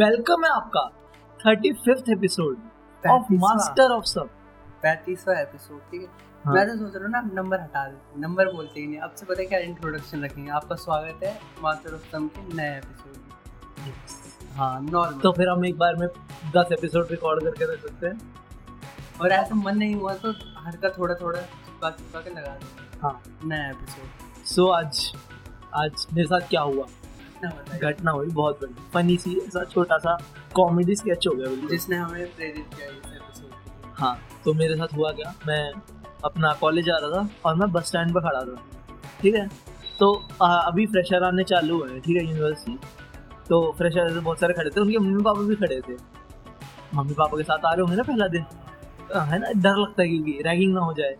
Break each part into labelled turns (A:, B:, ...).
A: Welcome है आपका thirty fifth episode of master of सब
B: पैंतीसवा एपिसोड ठीक है?
A: हाँ।
B: मैं तो सोच रहा हूँ ना नंबर हटा दे नंबर बोलते ही नहीं। अब से पता है क्या इंट्रोडक्शन रखेंगे। आपका स्वागत है मास्टर ऑफ़ सम के नए एपिसोड में। हाँ नॉर्मल
A: तो फिर हम एक बार में दस एपिसोड रिकॉर्ड करके रख सकते हैं।
B: और ऐसा मन नहीं हुआ तो हर का थोड़ा थोड़ा चिपका चिपका के लगा दो
A: हाँ।
B: नया एपिसोड
A: सो आज आज मेरे साथ क्या हुआ? घटना हुई बहुत बड़ी। फनी सी ऐसा छोटा सा कॉमेडी स्केच हो गया
B: जिसने हमें प्रेरित किया
A: हाँ तो मेरे साथ हुआ क्या? मैं अपना कॉलेज आ रहा था और मैं बस स्टैंड पर खड़ा था। ठीक है? तो आ, अभी फ्रेशर आने चालू हुए हैं ठीक है यूनिवर्सिटी तो फ्रेशर बहुत सारे खड़े थे उनके मम्मी पापा भी खड़े थे। मम्मी पापा के साथ आ रहे होंगे ना पहला दिन? है ना? डर लगता है क्योंकि रैगिंग ना हो जाए।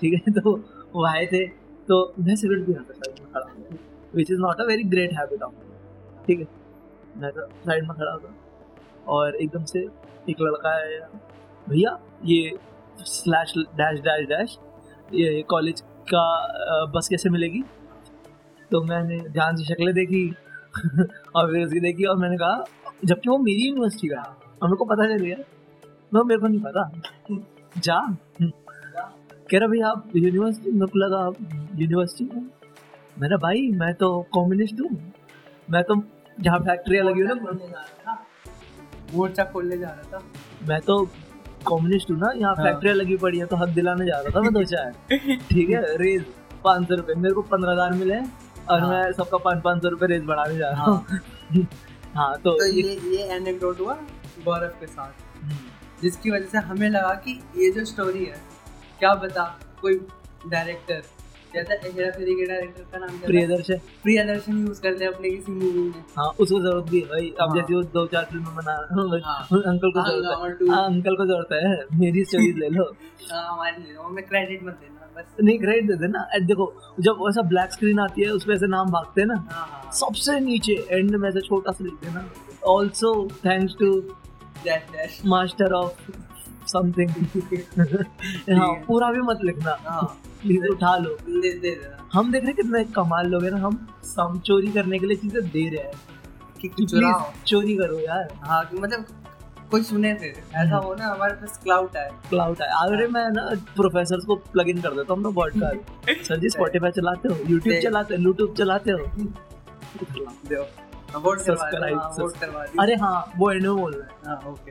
A: ठीक है? तो वो आए थे तो मैं सिगरेट पी रहा था। Which is not a very great habit of ठीक है? मैं तो साइड में खड़ा था और एकदम से एक लड़का आया भैया, ये स्लैश डैश डैश डैश ये कॉलेज का बस कैसे मिलेगी? तो मैंने ध्यान से शक्लें देखी, और फिर उसकी देखी और मैंने कहा, जबकि वो मेरी यूनिवर्सिटी का और मेरे को पता चल गया। मैं, मेरे को नहीं पता। जा। कह रहा, भैया, आप यूनिवर्सिटी मेरे को लगा आप यूनिवर्सिटी में? मेरा भाई मैं तो कम्युनिस्ट हूँ। मैं तो जहाँ फैक्ट्रियाँ लगी हुई ना
B: मोर्चा खोलने जा रहा था।
A: मैं तो कम्युनिस्ट हूँ ना यहाँ
B: हाँ।
A: फैक्ट्रियाँ लगी पड़ी है तो हक दिलाने जा रहा था मैं दो चार। ठीक है रेज पाँच सौ रुपये मेरे को पंद्रह हज़ार मिले और
B: हाँ।
A: मैं सबका पाँच पाँच सौ रुपये रेज बढ़ाने जा रहा हूँ। हाँ। तो
B: तो
A: ये
B: ये ये एनेक्डोट हुआ गौरव के साथ।
A: हम्म,
B: जिसकी वजह से हमें लगा कि ये जो स्टोरी है क्या बता कोई डायरेक्टर
A: प्रियदर्शन।
B: प्रियदर्शन यूज़ करते हैं अपने किसी मूवी में।
A: हाँ उसको ज़रूरत भी है भाई। अब
B: हाँ।
A: जैसे वो दो चार फ़िल्में बना
B: हाँ।
A: अंकल को ज़रूरत है। अंकल को ज़रूरत है। मेरी स्टोरीज ले लो।
B: हाँ, हमारे क्रेडिट मत देना बस।
A: नहीं ग्रेड दे देना। देखो जब वैसा ब्लैक स्क्रीन आती है उसमें ऐसे नाम भागते हैं ना सबसे नीचे एंड में ऐसे छोटा सा लिख देना। Also thanks to master of something हाँ पूरा भी मत लिखना।
B: हाँ।
A: प्लीज़ उठा लो।
B: दे दे
A: हम देख रहे हैं कितने कमाल लोग हैं ना हम सम चोरी करने के लिए चीज़ें दे रहे हैं।
B: कि चुराओ।
A: चोरी करो यार।
B: हाँ कि मतलब कोई सुने फिर। ऐसा हो ना हमारे पास क्लाउड है
A: क्लाउड है अरे मैं ना प्रोफेसर को प्लग इन कर देता हूँ ना पॉडकास्ट सर जी स्पॉटिफाई चलाते हो यूट्यूब चलाते हो यूट्यूब चलाते हो?
B: वोट हाँ, वोट करवा दी।
A: अरे हाँ वो एंड में बोल रहा है।
B: हाँ ओके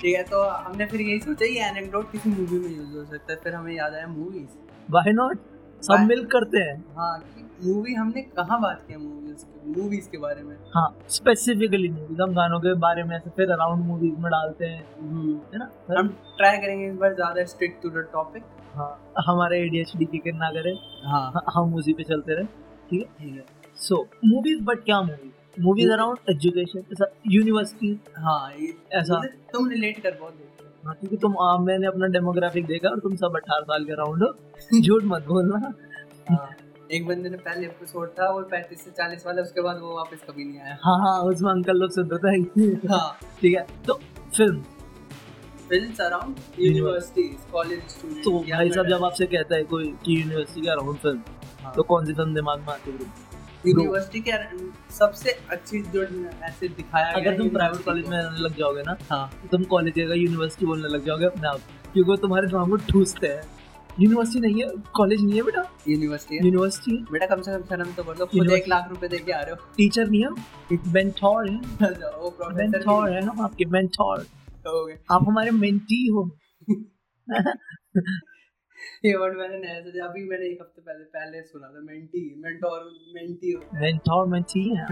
B: ठीक है तो हमने फिर यही सोचा ये एनेक्डोट किसी मूवी में यूज़ हो सकता है फिर हमें याद आया मूवीज़
A: वाई नॉट सब मिल करते हैं।
B: हाँ मूवी हमने कहाँ बात किया मूवीज़ मूवीज़ के बारे में?
A: हाँ स्पेसिफिकली मूवीज़ हम गानों के बारे में फिर अराउंड मूवीज़ में डालते हैं है ना?
B: हम ट्राई करेंगे इस बार ज़्यादा स्ट्रिक्ट टू द टॉपिक
A: हाँ हमारे एडीएचडी की कितना करे।
B: हाँ।
A: हाँ, हम उसी पे चलते रहे ठीक है?
B: ठीक है।
A: सो मूवीज़ बट क्या मूवी मूवीज़ अराउंड एजुकेशन ऐसा यूनिवर्सिटी
B: हाँ
A: ऐसा।
B: तुम रिलेट कर बहुत हाँ।
A: क्योंकि तुम आ, मैंने अपना डेमोग्राफिक देखा और तुम सब अठारह साल के अराउंड हो। झूठ मत बोलना।
B: हाँ एक बंदे ने पहले एपिसोड था वो पैंतीस से चालीस वाला उसके बाद वो वापस कभी नहीं आया।
A: हाँ हाँ उसमें अंकल लोग सुन रहे थे।
B: हाँ।
A: ठीक है तो film
B: films around universities college student
A: तो भाई साहब जब आपसे कहता है कोई कि यूनिवर्सिटी के अराउंड फ़िल्म
B: हाँ।
A: तो कौन सी फ़िल्म दिमाग में आती है
B: यूनिवर्सिटी के सबसे अच्छी जो ऐसे दिखाया
A: अगर तुम प्राइवेट कॉलेज में रहने लग जाओगे ना
B: हाँ।
A: तुम कॉलेज जगह यूनिवर्सिटी बोलने लग जाओगे अपने आप क्योंकि तुम्हारे दिमाग में ठूसते हैं। यूनिवर्सिटी नहीं है कॉलेज नहीं है बेटा।
B: यूनिवर्सिटी है?
A: यूनिवर्सिटी
B: बेटा कम से कम शर्म तो कर लो खुद एक लाख रुपए दे के आ रहे हो।
A: टीचर नहीं है बेंटोर है।
B: वो प्रोफेसर
A: है हम आपके
B: गए
A: आप हमारे मेंटी हो।
B: ये वर्ड मैंने नया से अभी मैंने एक हफ़्ते पहले पहले सुना था mentee mentor mentee
A: mentor mentee है।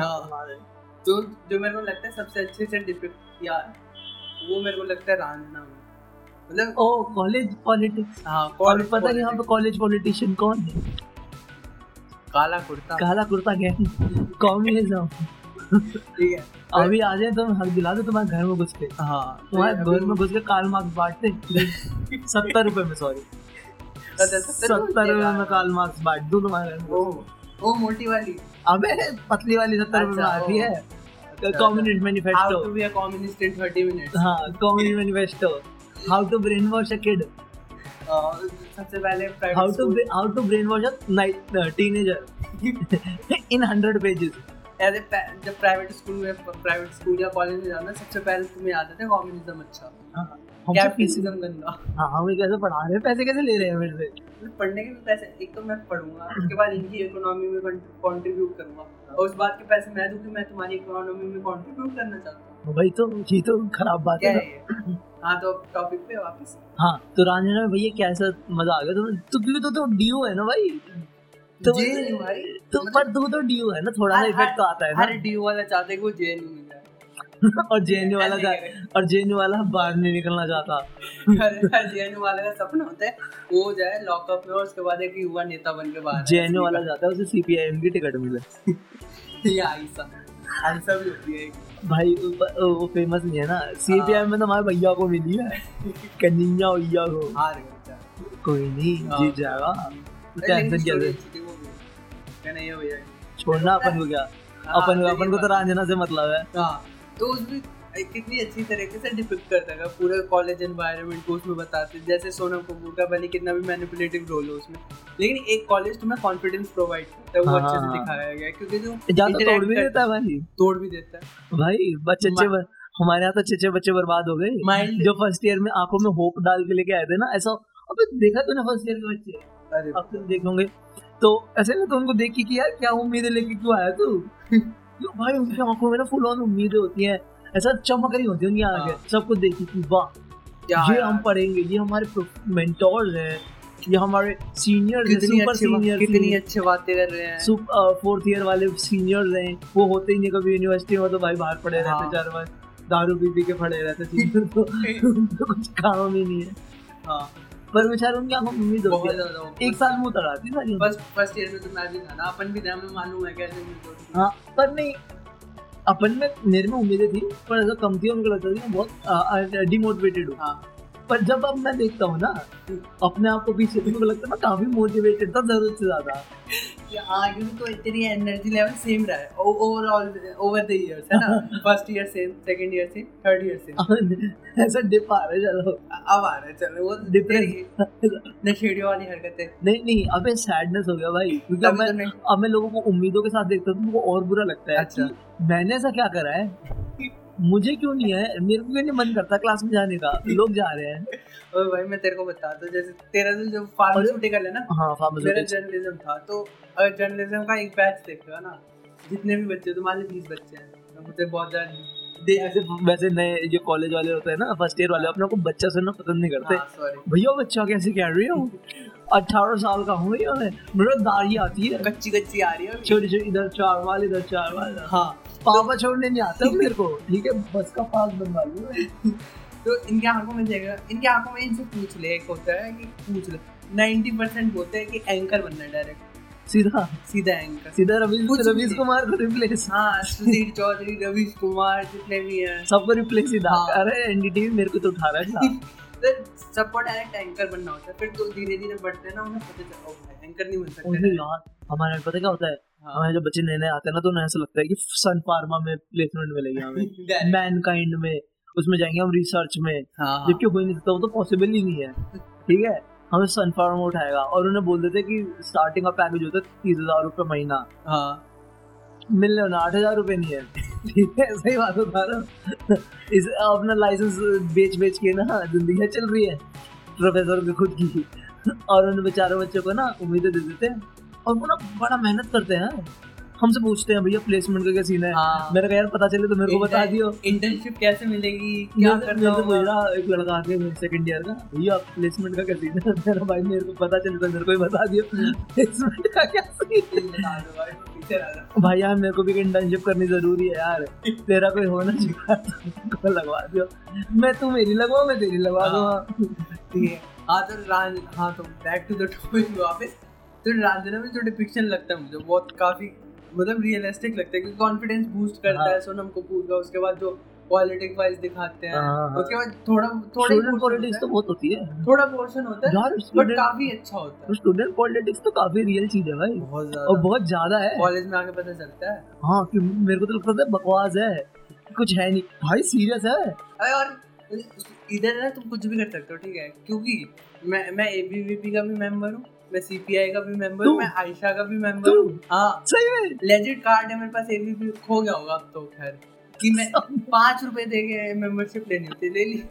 B: तो जो मेरे को लगता है सबसे अच्छे से डिपिक्ट वो मेरे को लगता है रांझना में मतलब
A: ओ कॉलेज पॉलिटिक्स
B: हाँ कॉलेज
A: पता है यहाँ पे कॉलेज पॉलिटिशियन कौन है?
B: काला कुर्ता।
A: काला कुर्ता गैंग कॉम्युनिज्म
B: ठीक है।
A: अभी आ जाए तो हक दिला दो तुम्हारे घर में घुस के।
B: हाँ
A: तुम्हारे
B: तो
A: घर में घुस के काल मार्क्स बांटते सत्तर रुपए में सॉरी
B: अच्छा,
A: सत्तर रुपए में काल मार्क्स बांट दो तुम्हारे
B: ओ वो मोटी वाली।
A: अबे पतली वाली सत्तर में
B: अच्छा,
A: आती है। Communist manifesto how
B: to be a communist in 30 minutes
A: हाँ communist manifesto how to brainwash a kid
B: सबसे पहले
A: how to how to brainwash a teenager in hundred pages
B: as a जब प्राइवेट स्कूल में प्राइवेट स्कूल या college में जाना सबसे पहले तुम्हें याद आता है कम्युनिज्म अच्छा। कैपिटलिज्म गंदा
A: हाँ हमें कैसे पढ़ा रहे हैं? पैसे कैसे ले रहे हैं मेरे से?
B: मतलब पढ़ने के पैसे एक तो मैं पढ़ूँगा उसके बाद इनकी इकोनॉमी में कंट्रीब्यूट करूँगा। और उस बात के पैसे मैं दूँ कि मैं तुम्हारी इकोनॉमी में कंट्रीब्यूट करना चाहता हूँ।
A: भाई तो ये तो खराब बात है
B: है हाँ तो टॉपिक पे वापस।
A: हाँ तो रांझना में भैया कैसा मज़ा आ गया? तो तो क्योंकि तो तो डीओ है ना भाई? तो
B: जे भाई
A: तो पर तू तो डीओ है ना थोड़ा सा इफ़ेक्ट तो आता है
B: हर डीओ वाला चाहते है वो में जाए
A: और जेएनयू वाला जा। और जेएनयू वाला बाहर नहीं निकलना चाहता।
B: हर जेएनयू वाले का सपना होता है वो जाए लॉकअप में और उसके बाद एक युवा नेता बन के बाहर।
A: जेएनयू वाला जाता है उसे सीपीआईएम की टिकट मिले।
B: ये आयशा। आयशा भी होती है।
A: भाई वो फ़ेमस नहीं है ना? सीपीआईएम में तो हमारे भैया को मिली है। कन्हैया भैया को।
B: हार
A: कोई नहीं
B: हाँ।
A: जीत जाएगा। टेंशन क्या
B: story
A: ले
B: अच्छी थी वो भी। कहना ये भैया
A: छोड़ना अपन को क्या?
B: हाँ,
A: अपन अपन को तो। रांझना से मतलब है।
B: हाँ। तो उसमें कितनी अच्छी तरीके से डिपिक्ट करता है पूरे कॉलेज एनवायरनमेंट को उसमें बताते हैं जैसे सोनम कपूर का भले कितना भी मैनिपुलेटिव रोल हो उसमें लेकिन एक कॉलेज तुम्हें कॉन्फिडेंस प्रोवाइड करता है वो
A: हाँ,
B: अच्छे से
A: हाँ।
B: दिखाया गया क्योंकि जो
A: तोड़ भी देता है भाई।
B: तोड़ भी देता है।
A: भाई बच्चे अच्छे हमारे यहाँ तो अच्छे अच्छे बच्चे बर्बाद हो गए। जो फ़र्स्ट ईयर में आँखों में होप डाल के लेके आए थे ना ऐसा अबे देखा तूने फ़र्स्ट ईयर के बच्चे? अब तुम देखोगे तो ऐसे ना तो उनको देख के कि यार क्या उम्मीदें लेके क्यों आया तो? भाई उनकी आँखों में ना फुल ऑन उम्मीदें होती हैं। ऐसा चमक रही होती है उनकी आँखें।
B: हाँ।
A: सबको देखी कि वाह ये हम पढ़ेंगे ये हमारे मेंटोर्स हैं ये हमारे सीनियर सुपर सीनियर
B: कितनी अच्छी बातें कर रहे हैं।
A: फोर्थ ईयर वाले सीनियर्स हैं वो होते ही नहीं कभी यूनिवर्सिटी में तो भाई बाहर पड़े
B: हाँ।
A: रहते चार बार दारू पी पी के पड़े रहते तो कुछ काम ही नहीं है।
B: हाँ।
A: पर बेचारे उनकी आँखों में उम्मीद होती है। एक साल में उतर आती सारी
B: बस फ़र्स्ट ईयर में तो मैं भी था ना। अपन भी था हमें मालूम है कैसे है।
A: हाँ पर नहीं अपन में मेरे में उम्मीदें थी पर ऐसा कम थी उनको लगता था कि मैं बहुत डिमोटिवेटेड हूँ।
B: हाँ।
A: पर जब अब मैं देखता हूँ ना अपने आप को पीछे तो मुझे लगता है मैं काफ़ी मोटिवेटेड था ज़रूरत से ज़्यादा।
B: आगे भी तो तेरी एनर्जी लेवल सेम रहा है। ओवरऑल ओवर द इयर्स है ना? First year same second year same third year same
A: ऐसा डिप आ रहा है चलो।
B: अब आ रहा है चलो वो
A: डिफरेंस
B: नशेड़ियों वाली हरकतें।
A: नहीं नहीं अबे सैडनेस हो गया भाई क्योंकि अब मैं
B: तो
A: अब मैं लोगों को उम्मीदों के साथ देखता हूँ तो मुझको और बुरा लगता है
B: अच्छा।
A: मैंने ऐसा क्या करा है? मुझे क्यों नहीं है? मेरे को क्यों नहीं मन करता क्लास में जाने का? लोग जा रहे हैं।
B: और भाई मैं तेरे को बताता हूँ जैसे तेरा तो जो फार्मास्यूटिकल है ना
A: हाँ
B: मेरा जर्नलिज्म था तो अगर जर्नलिज्म का एक बैच देखा ना जितने भी बच्चे तो मान तुम्हारे बीस बच्चे हैं तो मुझे बहुत ज़्यादा
A: ऐसे वैसे नए जो कॉलेज वाले होते हैं ना फ़र्स्ट ईयर वाले अपने को बच्चा सुनना पसंद नहीं करते।
B: हाँ
A: भैया बच्चा कैसे कह रही हो? अठारह साल का हूँ मैं मेरे दाढ़ी आती है।
B: कच्ची कच्ची आ रही है।
A: छोटी छोटी इधर चार वाल इधर चार वाल।
B: हाँ।
A: पापा छोड़ने नहीं आता मेरे को। ठीक है बस का पास बनवा लो।
B: तो इनकी आँखों में देखेगा इनकी आँखों में इनसे पूछ ले एक होता है कि पूछ ले। नाइन्टी परसेंट बोलते हैं कि एंकर बनना है डायरेक्ट
A: सीधा?
B: सीधा एंकर।
A: सीधा रवीश रवीश कुमार को रिप्लेस
B: हाँ सुधीर चौधरी रवीश कुमार जितने भी हैं।
A: सबको रिप्लेस सीधा। अरे एनडीटीवी मेरे को तो उठा रहा है।
B: सबको डायरेक्ट एंकर बनना होता है। फिर तो धीरे धीरे बढ़ते हैं ना उन्हें पता चला ओह एंकर नहीं बन सकते
A: यार हमारे यहाँ पता क्या होता है?
B: हाँ।
A: हमारे जब बच्चे नए नए आते हैं ना तो उन्हें ऐसा लगता है कि सन फार्मा में प्लेसमेंट मिलेगी हमें।
B: Direct।
A: मैन काइंड में उसमें जाएँगे हम रिसर्च में।
B: हाँ
A: जबकि हो ही नहीं सकता वो तो पॉसिबल ही नहीं है। ठीक है? हमें सन फार्मा उठाएगा और उन्हें बोल देते कि स्टार्टिंग का पैकेज होता है तीस हज़ार रुपये महीना।
B: हाँ।
A: मिलने वाला, आठ हज़ार रुपए नहीं है। ठीक है, सही बात बता रहा हूँ इस, अपना लाइसेंस बेच बेच के ना, ज़िंदगी चल रही है। प्रोफेसर की खुद की। और उन बेचारे बच्चों को ना उम्मीदें दे देते हैं। और वो ना बड़ा मेहनत करते हैं। हमसे पूछते हैं भैया प्लेसमेंट का क्या सीन है?
B: हाँ।
A: मेरे को यार पता चले तो मेरे को बता दियो।
B: इंटरशिप कैसे मिलेगी? क्या करना
A: पूछ रहा एक लड़का आके सेकंड ईयर का भैया प्लेसमेंट का क्या सीन है? मेरा भाई मेरे को पता चले तो मेरे को ही बता दियो। प्लेसमेंट का क्या सीन
B: भाई,
A: यार मेरे को भी इंटर्नशिप करनी ज़रूरी है यार। तेरा कोई होना चाहिए लगवा दियो। मैं तू मेरी लगवा मैं तेरी लगवा
B: हाँ।
A: दूँगा
B: ठीक है। हाँ तो हाँ तो बैक टू द टॉपिक वापस। तो रांझना में जो डिपिक्शन लगता है मुझे बहुत काफ़ी मतलब रियलिस्टिक लगता है क्योंकि कॉन्फिडेंस बूस्ट करता
A: हाँ।
B: है। सोनम कपूर का उसके बाद जो पॉलिटिक वाइज दिखाते हैं
A: हाँ, हाँ।
B: उसके बाद थोड़ा थोड़ा
A: पॉलिटिक्स तो बहुत होती है।
B: थोड़ा पोर्शन होता है
A: यार
B: बट काफ़ी अच्छा होता है।
A: स्टूडेंट पॉलिटिक्स तो काफ़ी रियल चीज़ है भाई।
B: बहुत ज़्यादा।
A: और बहुत ज़्यादा है।
B: कॉलेज में आके पता चलता है।
A: हाँ कि मेरे को तो लगता था बकवास है कुछ है नहीं। भाई सीरियस है।
B: अरे और इधर ना तुम कुछ भी कर सकते हो ठीक है? क्योंकि मैं मैं एबीवीपी का भी मेंबर हूँ। मैं सीपीआई का भी मेंबर हूँ मैं आयशा का भी मेंबर हूँ। हाँ।
A: सही में?
B: लेजिट कार्ड है मेरे पास एबीपी खो गया होगा अब तो खैर। कि मैं पाँच रुपए दे के मेंबरशिप लेनी होती ले ली।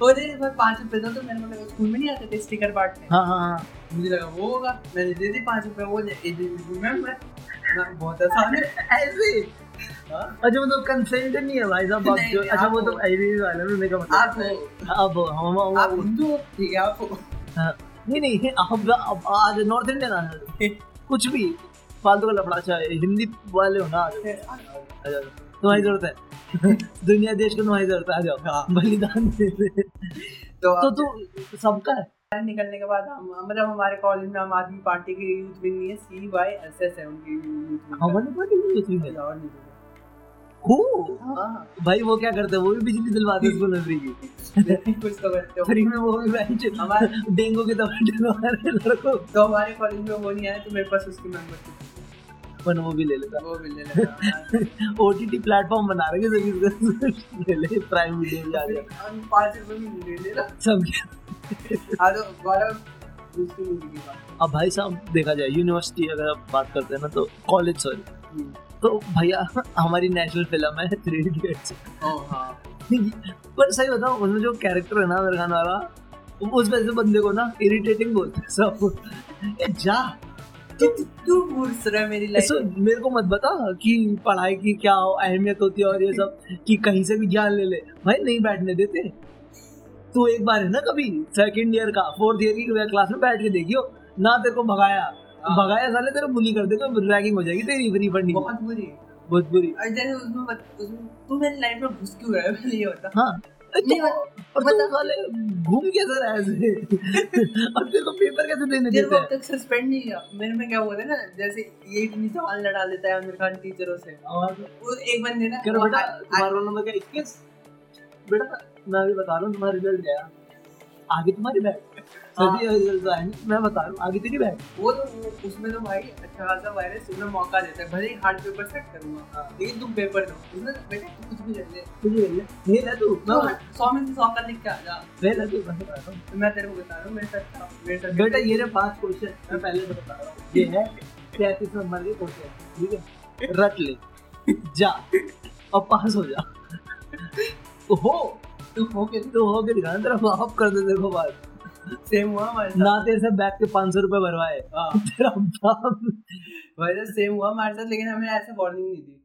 B: वो दे बस पाँच रुपए दो तो मैंने बोला स्कूल में नहीं आते थे स्टिकर बांटने
A: हाँ हाँ हाँ।
B: मुझे लगा वो होगा मैंने दे दी पाँच रुपए वो एबीपी मेंबर बहुत आसान है।
A: ऐसे?
B: हाँ?
A: अच्छा मतलब कंसेंट नहीं है भाई साहब आप जो अच्छा वो तो आईडी वाला में मेरा
B: आप
A: मतलब
B: हो।
A: अब हम हम
B: आप हिंदू ठीक है आप
A: नहीं नहीं आप आज नॉर्थ इंडियन आ जाओ कुछ भी फालतू का लफड़ा चाहे हिंदी वाले हो ना तुम्हारी ज़रूरत है। दुनिया देश को तुम्हारी ज़रूरत है आ जाओ।
B: हाँ।
A: बलिदान
B: तो
A: तो तू सबका है?
B: निकलने के बाद हम मतलब हमारे कॉलेज में आम आदमी पार्टी की यूथ विंग नहीं है सी वाई एस एस है उनकी यूथ
A: हमारे पास नहीं है
B: विंग
A: इसमें।
B: और नहीं
A: हो।
B: हाँ
A: भाई वो क्या करते हैं? वो भी बिजली दिलवाते हैं स्कूल में फ्री की
B: कुछ तो करते हो।
A: फ्री में वो भी बेंच
B: हमारे
A: डेंगू की दवा डलवा लड़कों
B: तो हमारे कॉलेज में वो नहीं आया तो मेरे पास उसकी मेंबरशिप
A: पर वो भी ले लेता।
B: वो मिल लेगा
A: ओटीटी प्लेटफॉर्म बना रहे हैं सभी ले ले प्राइम वीडियो भी आ गया
B: हम पाँच रुपए में ले लेना
A: सब
B: हाँ तो गौरव दूसरी मूवी की बात।
A: अब भाई साहब देखा जाए यूनिवर्सिटी अगर आप बात करते हैं ना तो कॉलेज सॉरी। तो भैया हमारी नेशनल फ़िल्म है थ्री इडियट्स
B: हाँ।
A: पर सही बताओ उसमें जो कैरेक्टर है ना अमीर खान वाला उस वजह से बंदे को ना इरिटेटिंग बोलते हैं सब। जा।
B: तू तू घुस रहा है मेरी लाइफ
A: सो मेरे को मत बता कि पढ़ाई की क्या अहमियत होती है और ये सब कि कहीं से भी ज्ञान ले ले। भाई नहीं बैठने देते। तू एक बार है ना कभी सेकंड ईयर का फोर्थ ईयर की क्लास में बैठ के देखियो ना तेरे को भगाया। भगाया साले तेरे बुली कर देगा रैगिंग हो जाएगी तेरी फ्री फंडिंग
B: बहुत बुरी।
A: बहुत बुरी।
B: और जैसे उसमें उसमें तू मेरी लाइफ में घुस क्यों रहा है। पहले ये बता
A: हाँ
B: नहीं,
A: तो, और घूम कैसे रहा है ऐसे? और तेरे को पेपर कैसे देने देते हैं
B: तक सस्पेंड नहीं किया। मेरे में क्या हुआ था ना जैसे ये इतनी सवाल लड़ा लेता है आमिर खान टीचरों से।
A: और?
B: वो एक बंदे ना
A: करो बेटा तुम्हारा रोल नंबर क्या इक्कीस? बेटा मैं अभी बता रहा हूँ तुम्हारा रिज़ल्ट गया आगे तुम्हारी रिज़ल्ट आएँगे मैं बता रहा हूँ आगे तेरी बैग
B: वो तो उसमें तो भाई अच्छा खासा वायरस तुम्हें मौका देता है भले ही हार्ड पेपर सेट करूँगा लेकिन तुम पेपर दो। उसमें तो बेटा तू कुछ भी ले ले
A: तुझे ले ले ले तू
B: तो
A: मैं
B: सौ में से सौ का लिख के आ जा।
A: तू मैं बता रहा हूँ।
B: तो मैं तेरे को बता रहा हूँ मेरे साथ मेरे साथ
A: बेटा ये रहे पाँच क्वेश्चन मैं पहले से बता रहा हूँ। ये है तैतीस नंबर के क्वेश्चन ठीक है? रट ले। जा। और पास हो जा। तो हो।
B: तू हो के
A: तो हो के दिखा तेरा माफ़ कर दे देखो बात
B: सेम हुआ हमारे साथ।
A: ना तेरे से बैग के पाँच सौ रुपए भरवाए।
B: हाँ।
A: तेरा बाप।
B: भाई साहब सेम हुआ हमारे साथ लेकिन हमें ऐसे वार्निंग नहीं दी।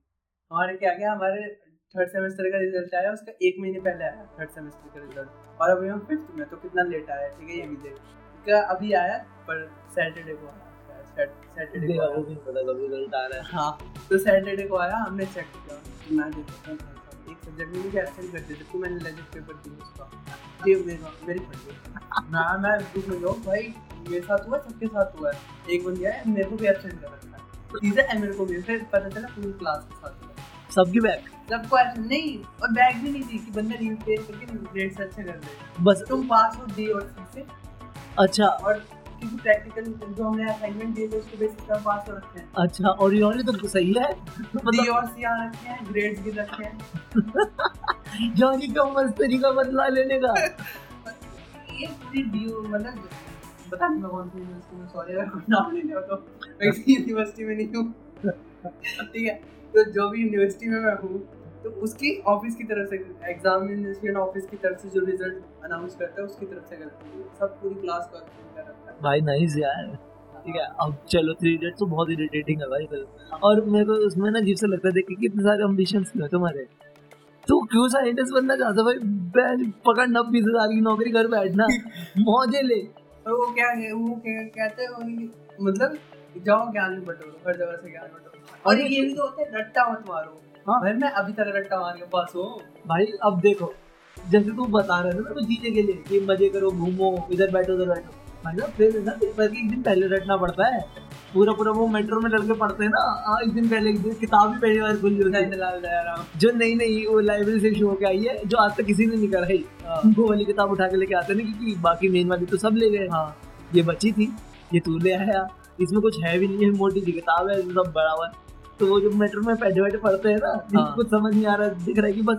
B: हमारे क्या गया हमारे थर्ड सेमेस्टर का रिज़ल्ट आया उसका एक महीने पहले आया थर्ड सेमेस्टर का रिज़ल्ट और अभी हम फिफ्थ में तो कितना लेट आया ठीक है ये भी देख। क्या अभी आया पर सैटरडे को आया सैटरडे को आया।
A: पता कब रिज़ल्ट आ रहा है।
B: हाँ तो सैटरडे को आया हमने चेक किया। मैं देखता हूँ एक सब्जेक्ट में ऐसा ही कर देते तो मैंने लेजिट पेपर दिया उसका। ये मेरी फट ना मैं दुख में जाऊँ भाई मेरे साथ हुआ सबके साथ हुआ। है एक बंदा है मेरे को भी एब्सेंट कर रखा है तीसरा है मेरे को भी फिर पता चला पूरी क्लास के साथ हुआ।
A: सबकी बैग
B: सबको ऐसे नहीं और बैग भी नहीं थी कि बंदा रीपेयर करके ग्रेड से अच्छे कर दे।
A: बस
B: तुम पास हो डी और सी से।
A: अच्छा।
B: और प्रैक्टिकल जो हमने असाइनमेंट दिए थे उसके बेसिस पर पास हो रखे हैं।
A: अच्छा और ये वाली तो सही है। मतलब
B: और सी आ रखे हैं ग्रेड्स भी रखे हैं।
A: जानी का मस्त तरीका बदला लेने का?
B: ये पूरी ड्यू मतलब पता नहीं मैं कौन सी यूनिवर्सिटी में सॉरी अगर कोई नाम ले लिया तो। इसी यूनिवर्सिटी में नहीं हूँ। ठीक है तो जो भी यूनिवर्सिटी में मैं हूँ तो उसकी ऑफ़िस की तरफ़ से एग्जामिनेशन ऑफ़िस की तरफ़ से जो रिज़ल्ट अनाउंस करता है उसकी तरफ़ से करते हैं। सब पूरी क्लास को कर है।
A: भाई नाइस यार। ठीक है अब चलो थ्री इडियट तो बहुत इरिटेटिंग है भाई फ़िल्म और मेरे को उसमें ना अजीब सा लगता है देख के कितने सारे अम्बिशंस हैं तुम्हारे। तू क्यों साइंटिस्ट बनना चाहता भाई? पकड़ नब बीस हज़ार की नौकरी घर बैठना मौजे ले।
B: वो क्या है वो क्या कहते हैं मतलब जाओ ज्ञान में बटोरो हर जगह से ज्ञान बटोरो। और ये भी तो होता है रट्टा मत मारो।
A: हाँ।
B: भाई मैं अभी तक रट्टा मार के पास हूँ।
A: भाई अब देखो जैसे तू बता रहे थे ना तो जीने के लिए कि मज़े करो घूमो इधर बैठो उधर बैठो। मतलब फिर ना पेपर के एक दिन पहले रटना पड़ता है। पूरा पूरा वो मेट्रो में लड़के पढ़ते हैं ना हाँ एक दिन पहले एक दिन किताब भी पहली बार खुली जो नई नई वो लाइब्रेरी से शुरू होके आई है जो आज तक किसी ने नहीं कराई
B: हाँ।
A: वो वाली किताब उठा के लेके आते ना क्योंकि बाकी मेन वाली तो सब ले गए।
B: हाँ।
A: ये बची थी ये तू ले आया। इसमें कुछ है भी नहीं है मोटी सी किताब है सब बड़ा हुआ। तो वो जो मेट्रो में बैठे बैठे पढ़ते हैं ना
B: हाँ।
A: कुछ समझ नहीं आ रहा दिख रहा है कि बस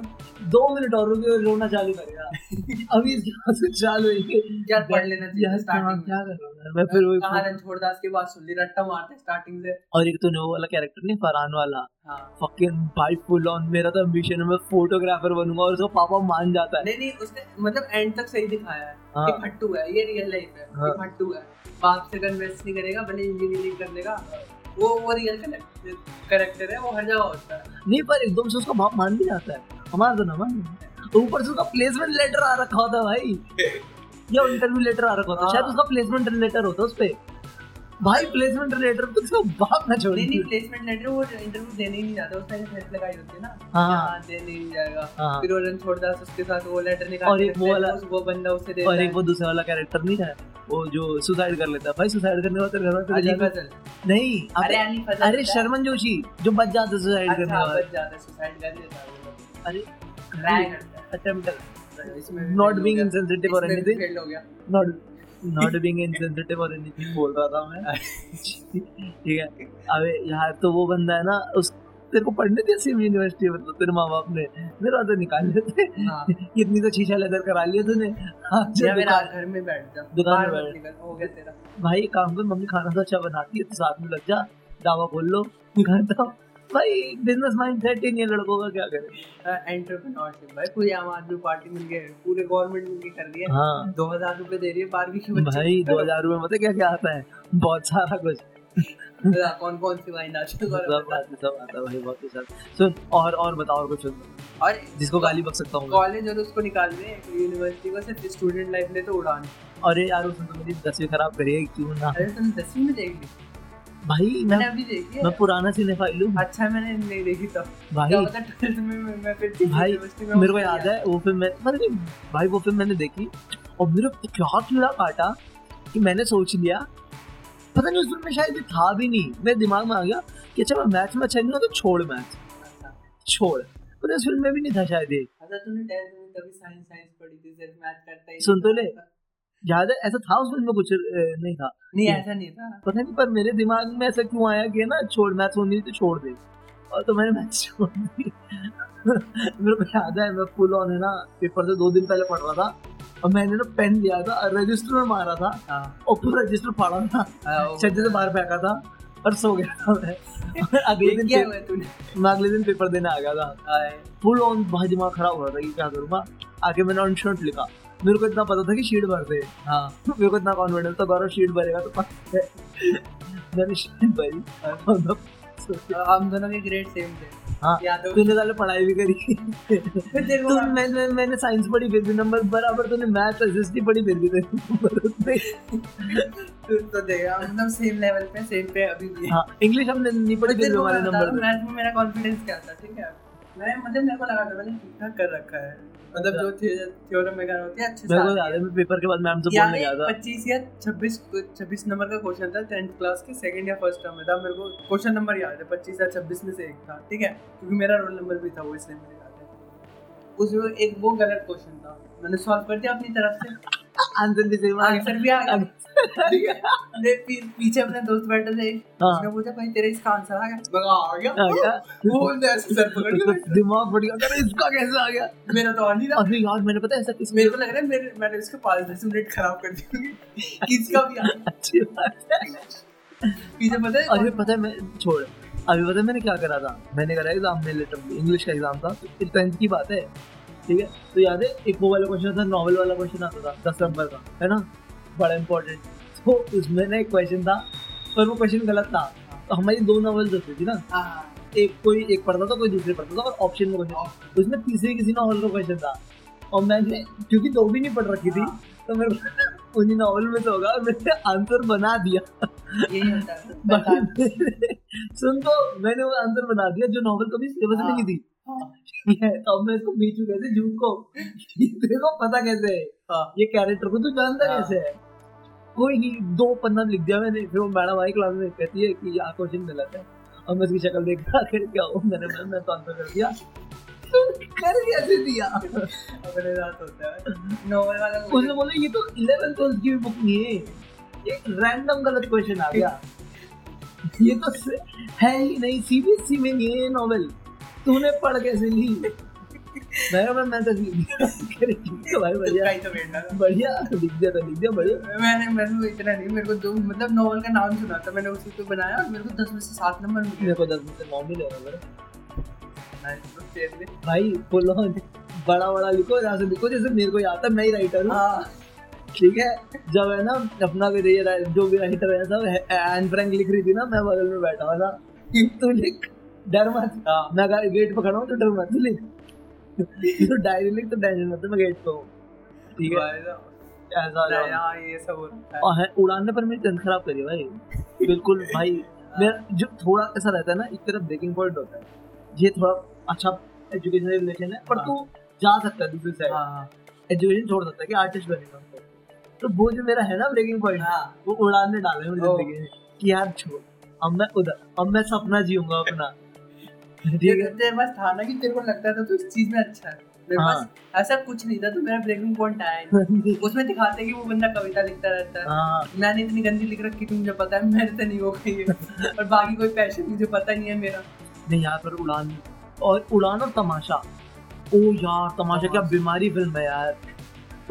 A: दो मिनट और रोना चालू करेगा अभी इसके बाद से चालू है।
B: यार पढ़ लेना चाहिए स्टार्टिंग
A: क्या कर रहा हूँ मैं? फिर वही
B: कहाँ रणछोड़ दास की बात सुन ली रट्टा मारते स्टार्टिंग से।
A: और एक तो वो वाला कैरेक्टर नहीं फरहान वाला। फकिंग भाई फुल ऑन मेरा तो एम्बिशन है मैं फोटोग्राफर बनूँगा और उसको पापा मान जाता है।
B: नहीं नहीं उसने मतलब एंड तक सही दिखाया है
A: हाँ।
B: कि फट्टू है ये रियल लाइफ है
A: हाँ।
B: कि फट्टू है। बाप से कन्वेस्ट नहीं करेगा भले इंजीनियरिंग कर लेगा। वो वो रियल करेक्टर है वो हर जगह होता है।
A: नहीं पर एकदम से उसका बाप मान भी जाता है। हमारा तो ना मान ऊपर से उसका प्लेसमेंट लेटर आ रखा होता है भाई। या इंटरव्यू लेटर आ रखा होता है। शायद
B: हाँ।
A: उसका प्लेसमेंट लेटर होता है उस पे। भाई प्लेसमेंट लेटर तो उसका बाप ना छोड़।
B: नहीं नहीं प्लेसमेंट लेटर वो इंटरव्यू देने ही नहीं जाता उसने हेल्प लगाई होती है ना।
A: हाँ।
B: हाँ देने ही नहीं जाएगा।
A: हाँ।
B: फिर वो रणछोड़ दास उसके साथ वो लेटर निकाल
A: और एक वो वाला-
B: वो बंदा उसे देता
A: और एक वो दूसरा वाला कैरेक्टर नहीं है वो जो सुसाइड कर लेता। है भाई सुसाइड करने वाला घर वाले
B: अली फजल।
A: नहीं
B: अरे
A: अरे
B: फजल
A: अरे शर्मन जोशी जो बच जाता है सुसाइड करने
B: अच्छा
A: वाला।
B: बच जाता है सुसाइड कर लेता
A: अरे
B: ट्राई करता
A: अटेम्प्ट insensitive or
B: इसमें भी
A: anything.
B: fail हो गया।
A: नॉट नॉट बीइंग इनसेंसिटिव और एनीथिंग बोल रहा था मैं। ठीक है। अबे यार तो वो बंदा है ना उस तेरे को पढ़ने दिया सेम यूनिवर्सिटी मतलब तेरे माँ बाप ने? मेरा तो निकाल लेते
B: हाँ।
A: कितनी तो शीशा लेदर करा लिया तूने। हाँ,
B: घर में बैठ जा।
A: दुकान में बैठ।
B: निकल, हो गया तेरा।
A: भाई एक काम कर मम्मी खाना तो अच्छा बनाती है तो साथ में लग जा। दावा बोल लो घर तो भाई बिज़नेस माइंड सेट ही नहीं है लड़कों का क्या करे?
B: एंटरप्रेन्योरशिप भाई पूरी आम आदमी पार्टी मिल गए पूरे गवर्नमेंट मिल के कर दिया
A: हाँ।
B: दो हज़ार रुपए दे रही है बारहवीं के
A: भाई दो हज़ार रुपये मतलब क्या क्या आता है? बहुत सारा कुछ।
B: कौन कौन सी वाइन आती है?
A: सब आता है सब आता भाई बहुत कुछ सुन और और बताओ कुछ।
B: और
A: जिसको गाली बक सकता हूँ
B: कॉलेज और उसको निकाल दे यूनिवर्सिटी को सिर्फ़ स्टूडेंट लाइफ ले तो उड़ान।
A: अरे यार उसने तो मेरी दसवीं खराब करी है क्यों ना?
B: अरे तुमने दसवीं में देख ली?
A: भाई मैं
B: अभी देखी
A: मैं पुराना सिनेफाइल हूँ।
B: अच्छा मैंने नहीं देखी तब
A: भाई।
B: में मैं मैं फिर
A: भाई
B: में
A: मेरे को याद है वो फ़िल्म मैं नहीं भाई वो फ़िल्म मैंने देखी। और मेरे को क्या कीड़ा काटा कि मैंने सोच लिया पता नहीं उस फ़िल्म में शायद था भी नहीं। मेरे दिमाग में आ गया कि अच्छा मैं मैथ्स में अच्छा नहीं तो छोड़ मैथ्स
B: अच्छा।
A: छोड़। पता इस फ़िल्म में भी नहीं था शायद ये।
B: अच्छा तूने टेंथ में तभी साइंस साइंस पढ़ी थी सिर्फ़ मैथ करता ही
A: सुन तो ले।
B: था।
A: याद है ऐसा था उस फ़िल्म में कुछ नहीं था।
B: नहीं ऐसा नहीं था।
A: पता नहीं पर मेरे दिमाग में ऐसा क्यों आया कि ना छोड़ मैथ्स होनी तो छोड़ दे। और तो मैंने मैथ्स छोड़ दी। मेरे को याद है मैं फुल ऑन है ना पेपर से दो दिन पहले पढ़ रहा था और मैंने ना पेन लिया था और रजिस्टर में मारा था।
B: हाँ।
A: और पूरा रजिस्टर फाड़ा था।
B: हाँ,
A: छज्जे से बाहर फेंका था और सो गया था मैं। अगले दिन
B: क्या हुआ
A: मैं अगले दिन पेपर देने आ गया था। फुल ऑन दिमाग खराब हो रहा था कि क्या करूँगा आगे मैंने ऑन शर्ट लिखा। मेरे को इतना पता था कि शीट भरते हैं।
B: हाँ।
A: मेरे को इतना कॉन्फिडेंस था गौरव शीट भरेगा तो मैंने शीट भरी। मैं सोचा,
B: हम दोनों के ग्रेड सेम थे।
A: हाँ तूने साले पढ़ाई भी करी।
B: फिर तेरे को
A: तू मैंने साइंस पढ़ी फिर भी नंबर बराबर तूने मैथ एसएसटी पढ़ी फिर भी।
B: तू तो देगा हम सेम लेवल पे सेम पे अभी भी।
A: हाँ इंग्लिश हमने नहीं पढ़ी फिर हमारे नंबर थे
B: मैथ में मेरा कॉन्फिडेंस क्या था ठीक है? मैं मतलब मेरे को लगा था मैंने ठीक ठाक कर रखा है। मतलब जो थ्योरम वगैरह होती है अच्छे
A: मेरे को याद
B: है।
A: मैं पेपर के बाद मैम से बोलने गया था।
B: पच्चीस या छब्बीस छब्बीस नंबर का क्वेश्चन था टेंथ क्लास के सेकंड या फ़र्स्ट टर्म में था। मेरे को क्वेश्चन नंबर याद है पच्चीस या छब्बीस में से एक था ठीक है? क्योंकि मेरा रोल नंबर भी था वो इसलिए मुझे उसमें एक वो गलत क्वेश्चन था। मैंने सॉल्व कर दिया अपनी तरफ़ से।
A: आंसर भी सेम
B: आंसर भी आ गया। पीछे अपने दोस्त बैठे थे।
A: हाँ।
B: उसने पूछा भाई तेरे इसका आंसर आ गया? आ गया।
A: आ गया।
B: वो बोलते ऐसे सर पकड़ के
A: दिमाग फट गया। अरे इसका कैसे आ गया?
B: मेरा तो आ नहीं रहा।
A: अरे यार मैंने पता है ऐसा किस
B: मेरे को लग रहा है मेरे मैंने इसके पाँच दस मिनट खराब कर दी किसका भी आ गया।
A: अच्छी बात है।
B: पीछे पता है
A: अरे पता है मैं छोड़। अभी पता है मैंने क्या करा था? मैंने करा एग्ज़ाम में लेटर इंग्लिश का एग्ज़ाम था। टेंथ की बात है। ठीक है? तो याद है एक वो वाला क्वेश्चन था नॉवल वाला क्वेश्चन आता था दस नंबर का है ना? बड़ा इंपॉर्टेंट तो उसमें ना एक क्वेश्चन था पर वो क्वेश्चन गलत था। तो हमारी दो नॉवल्स होती थी ना।
B: हाँ,
A: एक कोई एक पढ़ता था कोई दूसरे पढ़ता था और ऑप्शन में क्वेश्चन उसमें तीसरी किसी नॉवल का क्वेश्चन था। और मैंने क्योंकि दो भी नहीं पढ़ रखी थी तो मेरे को उन्हीं नॉवल में से होगा और मैंने आंसर बना दिया। सुन तो मैंने वो आंसर बना दिया जो नॉवल कभी सिलेबस में। नहीं थी।
B: हाँ,
A: तो अब मैं इसको बीचू कैसे झूठ को? तेरे को पता कैसे है?
B: हाँ,
A: ये कैरेक्टर को तू जानता
B: हाँ।
A: कैसे है? कोई नहीं दो पन्ना लिख दिया मैंने फिर वो मैडम आई क्लास में कहती है कि यहाँ क्वेश्चन गलत है और मैं उसकी शक्ल देख रहा फिर क्या हो मैंने मैंने मैं तो आंसर कर दिया। कर कैसे दिया।
B: अपने साथ होता है। नॉवल वाला
A: उसने बोला ये तो 11th ट्वेल्थ की बुक नहीं है। एक रैंडम गलत क्वेश्चन आ गया। ये तो है ही नहीं सीबीएसई में नहीं है नॉवेल तूने पढ़ कैसे ली? मैं मैं तो भाई बढ़िया
B: तो
A: बढ़िया। तो दिख गया बढ़िया।
B: मैंने मैंने इतना नहीं मेरे को दो मतलब नॉवल का नाम सुना था मैंने उसी पे बनाया और मेरे को दस में से सात नंबर मिले।
A: मेरे को दस में से नौ मिले
B: लिए।
A: भाई फुल ऑन बड़ा बड़ा लिखो जहाँ से लिखो जैसे मेरे को याद है मैं ही राइटर हूँ।
B: हाँ।
A: ठीक है? जब है ना अपना भी जो भी राइटर है सब एन फ्रैंक लिख रही थी ना मैं बगल में बैठा हुआ था। तू लिख डर मत।
B: हाँ।
A: मैं गेट पे खड़ा हूँ तो डर मत लिख। तो डायरी लिख तो टेंशन मत मैं गेट पे हूँ। ठीक है।
B: हाँ।
A: उड़ाने पर मेरी टेंथ खराब करी भाई। बिल्कुल भाई मेरा जो थोड़ा ऐसा रहता है ना एक तरफ़ ब्रेकिंग पॉइंट होता है। ये थोड़ा अच्छा एजुकेशन रिलेशन है पर
B: हाँ।
A: तू जा सकता है दूसरी साइड एजुकेशन छोड़ सकता है कि आर्टिस्ट बनेगा तो वो जो मेरा है ना ब्रेकिंग पॉइंट
B: हाँ।
A: वो उड़ाने डाले हैं मेरी ज़िंदगी में कि यार छोड़ अब मैं उधर अब मैं सपना जीऊँगा अपना।
B: तेरे
A: है
B: पास था ना कि तेरे को लगता था तो इस चीज़ में अच्छा है। मेरे
A: हाँ।
B: पास ऐसा कुछ नहीं था तो मेरा ब्रेकिंग पॉइंट आया। उसमें दिखाते कि वो बंदा कविता लिखता रहता है।
A: हाँ।
B: मैंने इतनी गंदी लिख रखी थी मुझे पता है मेरे से नहीं हो गई और बाकी कोई पैशन मुझे पता नहीं है मेरा।
A: नहीं यहाँ पर उड़ान और उड़ान और तमाशा। ओ यार तमाशा क्या बीमारी फ़िल्म है यार।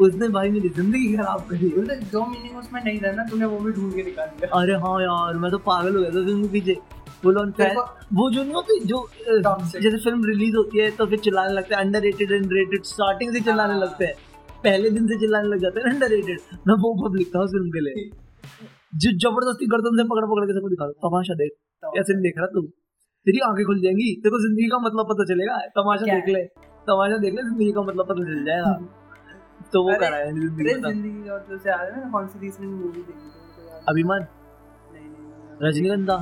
A: उसने भाई मेरी ज़िंदगी खराब करी
B: मतलब जो मीनिंग उसमें नहीं था ना तूने वो भी ढूंढ के निकाल दिया
A: अरे हाँ यार मैं तो पागल हो गया था फ़िल्म के पीछे
B: तेरे को
A: वो जो नहीं होती जो जैसे फ़िल्म रिलीज़ होती है तो फिर चिल्लाने लगते हैं underrated and rated starting से चिल्लाने
B: हाँ।
A: लगते हैं। पहले दिन से चिल्लाने लग जाते हैं अंडर रेटेड मैं वो पब्लिक था उस फ़िल्म के लिए। जो ज़बरदस्ती गर्दन से पकड़ पकड़ के सबको दिखा तमाशा देख। कैसे देख रहा तू? तेरी आँखें खुल जाएँगी। तेरे को ज़िंदगी का मतलब पता चलेगा। तमाशा देख ले। तमाशा देख ले ज़िंदगी का मतलब पता चल जाएगा। तो वो करा है ज़िंदगी का।
B: मतलब से आ रहा है कौन सी रिसेंट मूवी देखी
A: अभिमान। रजनीगंधा।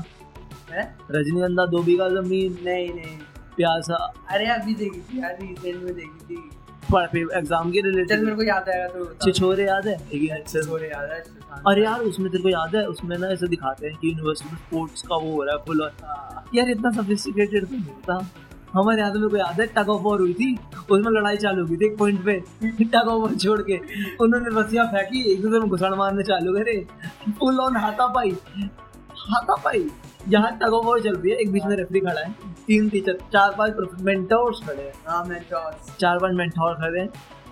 A: रजनीगंधा दो बीघा ज़मीन।
B: नहीं नहीं।
A: प्यासा।
B: अरे अभी देखी थी यार रिसेंट में देखी थी।
A: एग्ज़ाम के रिलेटेड
B: मेरे को याद आएगा तो।
A: छिछोरे याद है? एक ही अच्छे
B: छोरे याद है।
A: अरे यार उसमें तेरे को याद है उसमें ना ऐसे दिखाते हैं कि यूनिवर्सिटी में स्पोर्ट्स का वो हो रहा है फुल
B: हाँ।
A: यार इतना सोफिस्टिकेटेड तो नहीं होता हमारे यहाँ तो मेरे को याद है टग ऑफ़ वॉर हुई थी उसमें लड़ाई चालू हुई थी एक पॉइंट पे। टग ऑफ़ वॉर छोड़ के उन्होंने रस्सियाँ फेंकी एक दूसरे में घुसड़ मारने चालू करे। फुल ऑन हाथापाई। हाथापाई। यहाँ टग ऑफ़ वॉर चल रही है एक बीच में रेफरी खड़ा है। तीन टीचर चार पाँच मेंटोर्स खड़े हैं।
B: हाँ मैं टॉस
A: चार पाँच मेंटोर खड़े हैं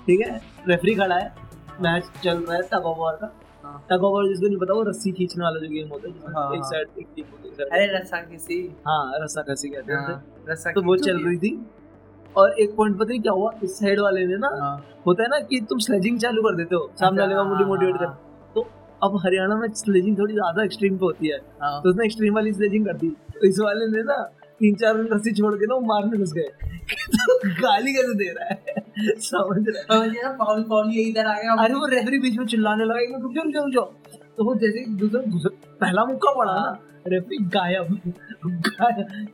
A: ठीक है? रेफरी खड़ा है मैच चल रहा है टग ऑफ़ वॉर का।
B: हाँ।
A: टग ऑफ़ वॉर जिसको नहीं पता वो रस्सी खींचने वाला जो गेम होता है
B: हाँ,
A: एक
B: हाँ।
A: साइड एक टीम होती है
B: अरे रस्सा किसी
A: हाँ रस्सा कसी कहते हैं
B: हाँ, रस्सा
A: तो वो चल रही थी। और एक पॉइंट पता नहीं क्या हुआ इस साइड वाले ने ना
B: हाँ।
A: होता है ना कि तुम स्लेजिंग चालू कर देते हो। सामने वाले का
B: हाँ,
A: मोटिवेट
B: हाँ,
A: कर अब हरियाणा में स्लेजिंग थोड़ी ज़्यादा एक्सट्रीम पे होती है।
B: हाँ।
A: तो उसने एक्सट्रीम वाली स्लेजिंग कर दी। तो इस वाले ने ना तीन चार दिन रस्सी छोड़ के ना वो मारने घुस गए। तो गाली कैसे दे रहा है? समझ रहा है?
B: ये इधर आ गया।
A: अरे वो रेफरी बीच में चिल्लाने लगा एक रुक जाओ रुक जाओ, तो वो जैसे दूसरा पहला मुक्का पड़ा ना रेफरी गायब।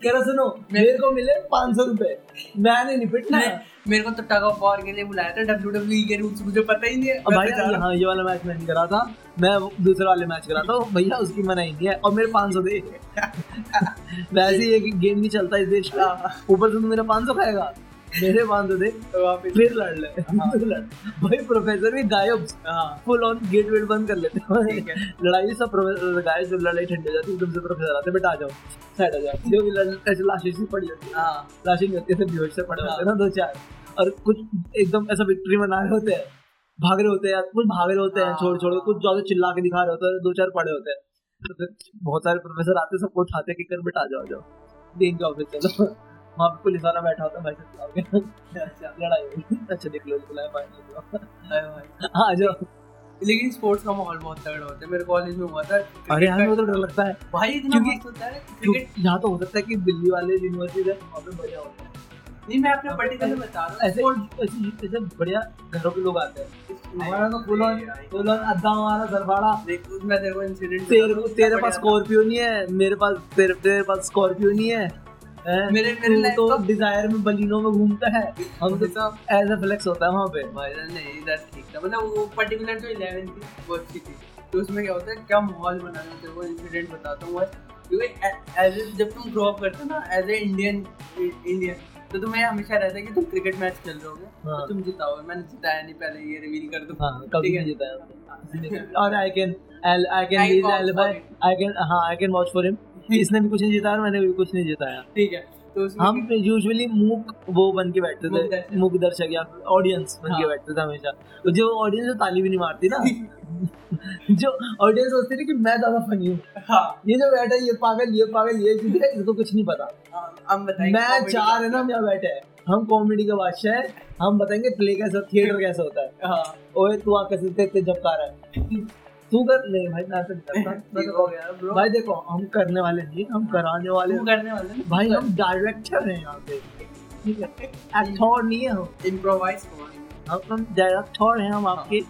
A: कह रहा सुनो मेरे को मिले पाँच सौ रुपए। मैंने नहीं पिटना
B: मैं- मेरे को तो टग ऑफ़ वॉर के लिए बुलाया था डब्ल्यू डब्ल्यू के रूल्स मुझे पता ही नहीं है।
A: भाई
B: हूँ।
A: ये वाला मैच मैं नहीं करा था। मैं दूसरे वाले मैच करा था भैया उसकी मनाही नहीं है और मेरे पाँच सौ दे। वैसे एक गेम नहीं चलता इस देश में
B: हाँ,
A: ऊपर से तू मेरे पाँच सौ खाएगा। मेरे पाँच सौ दे
B: तो
A: फिर लड़ ले भाई प्रोफेसर भी गायब।
B: हाँ।
A: फुल ऑन गेट वेट बंद कर लेते हैं। लड़ाई सब प्रोफेसर गाय जब लड़ाई ठंडी हो जाती है एकदम से प्रोफेसर आते बेटा आ जाओ साइड आ जाओ। जो भी ऐसे लाशें सी पड़ी होती है।
B: हाँ।
A: लाशें होती है बेहोश से पड़े हैं ना दो चार और कुछ एकदम ऐसा विक्ट्री मना रहे होते हैं। भाग रहे होते हैं कुछ भाग रहे होते हैं
B: हाँ।
A: छोड़ छोड़ के कुछ ज़्यादा चिल्ला के दिखा रहे होते हैं दो चार पड़े होते हैं। तो फिर बहुत सारे प्रोफेसर आते हैं सबको उठाते कि कर बेटा आ जाओ जाओ। डीन के ऑफ़िस चलो। वहाँ पे पुलिस वाला बैठा होता है मैसेज चलाओगे
B: अच्छा
A: लड़ाई हुई अच्छा देख लो बुलाया फाइनल
B: भाई।
A: आ जाओ।
B: लेकिन स्पोर्ट्स का माहौल बहुत तगड़ा होता है। मेरे कॉलेज में हुआ था
A: अरे यार मेरे तो डर लगता है।
B: भाई इतना
A: क्योंकि-
B: मस्त होता है क्रिकेट
A: यहाँ तो हो सकता है कि दिल्ली वाले यूनिवर्सिटी है वहाँ पे बढ़िया होता है।
B: नहीं मैं अपने पर्टिकुलर बता रहा हूँ
A: ऐसे ऐसे बढ़िया घरों के लोग आते हैं। हमारा तो फुल ऑन
B: नहीं,
A: फुल ऑन अद्दा हमारा
B: देख उसमें तेरे को इंसिडेंट
A: तेरे को तेरे पास स्कॉर्पियो नहीं है मेरे पास तेरे तेरे पास स्कॉर्पियो नहीं हैं?
B: मेरे- मेरे
A: तू तो डिज़ायर में बलिनों में घूमता है। हम तो
B: सब
A: ऐसा फ्लेक्स होता है वहाँ पे।
B: भाई नहीं इधर ठीक था। मतलब वो पर्टिकुलर जो 11 थी वो अच्छी थी तो उसमें क्या होता है क्या माहौल बना है तेरे को इंसिडेंट बताता हूँ बस क्योंकि एज जब तुम ग्रो अप करते हो ना एज ए इंडियन इंडियन तो तुम्हें हमेशा रहता है कि तुम क्रिकेट मैच खेल रहे होगे
A: हाँ।
B: तो तुम जिताओगे मैंने जिताया नहीं पहले ये रिवील कर दूँ।
A: हाँ कभी नहीं जीता है और I can I can. I can हाँ I can watch for him इसने भी कुछ नहीं जीता और मैंने भी कुछ नहीं जिताया।
B: ठीक है तो
A: हम यूजुअली मूक वो बन के बैठते थे मूक दर्शक या ऑडियंस बन के
B: हाँ।
A: बैठते थे हमेशा। तो जो ऑडियंस ताली भी नहीं मारती ना। जो ऑडियंस सोचती थी कि मैं ज़्यादा फनी हूँ।
B: हाँ।
A: ये जो बैठा है ये पागल ये पागल ये चीज़ है इसको कुछ नहीं पता।
B: हाँ, हम बताएँगे
A: मैं चार है ना हम यहाँ बैठे हैं। हम कॉमेडी का बादशाह है। हम बताएँगे प्ले कैसा थिएटर कैसा होता है।
B: हाँ।
A: ओए तू आके सीधे ते झपका रहा है। तू कर नहीं भाई मैं तो नहीं करता मैं
B: हो गया ब्रो
A: भाई देखो हम करने वाले नहीं हम कराने वाले
B: करने वाले
A: भाई हम डायरेक्टर हैं यहाँ पे ठीक है? एक्टर नहीं है हम।
B: इम्प्रोवाइज
A: हम हम डायरेक्टर हैं हम आपके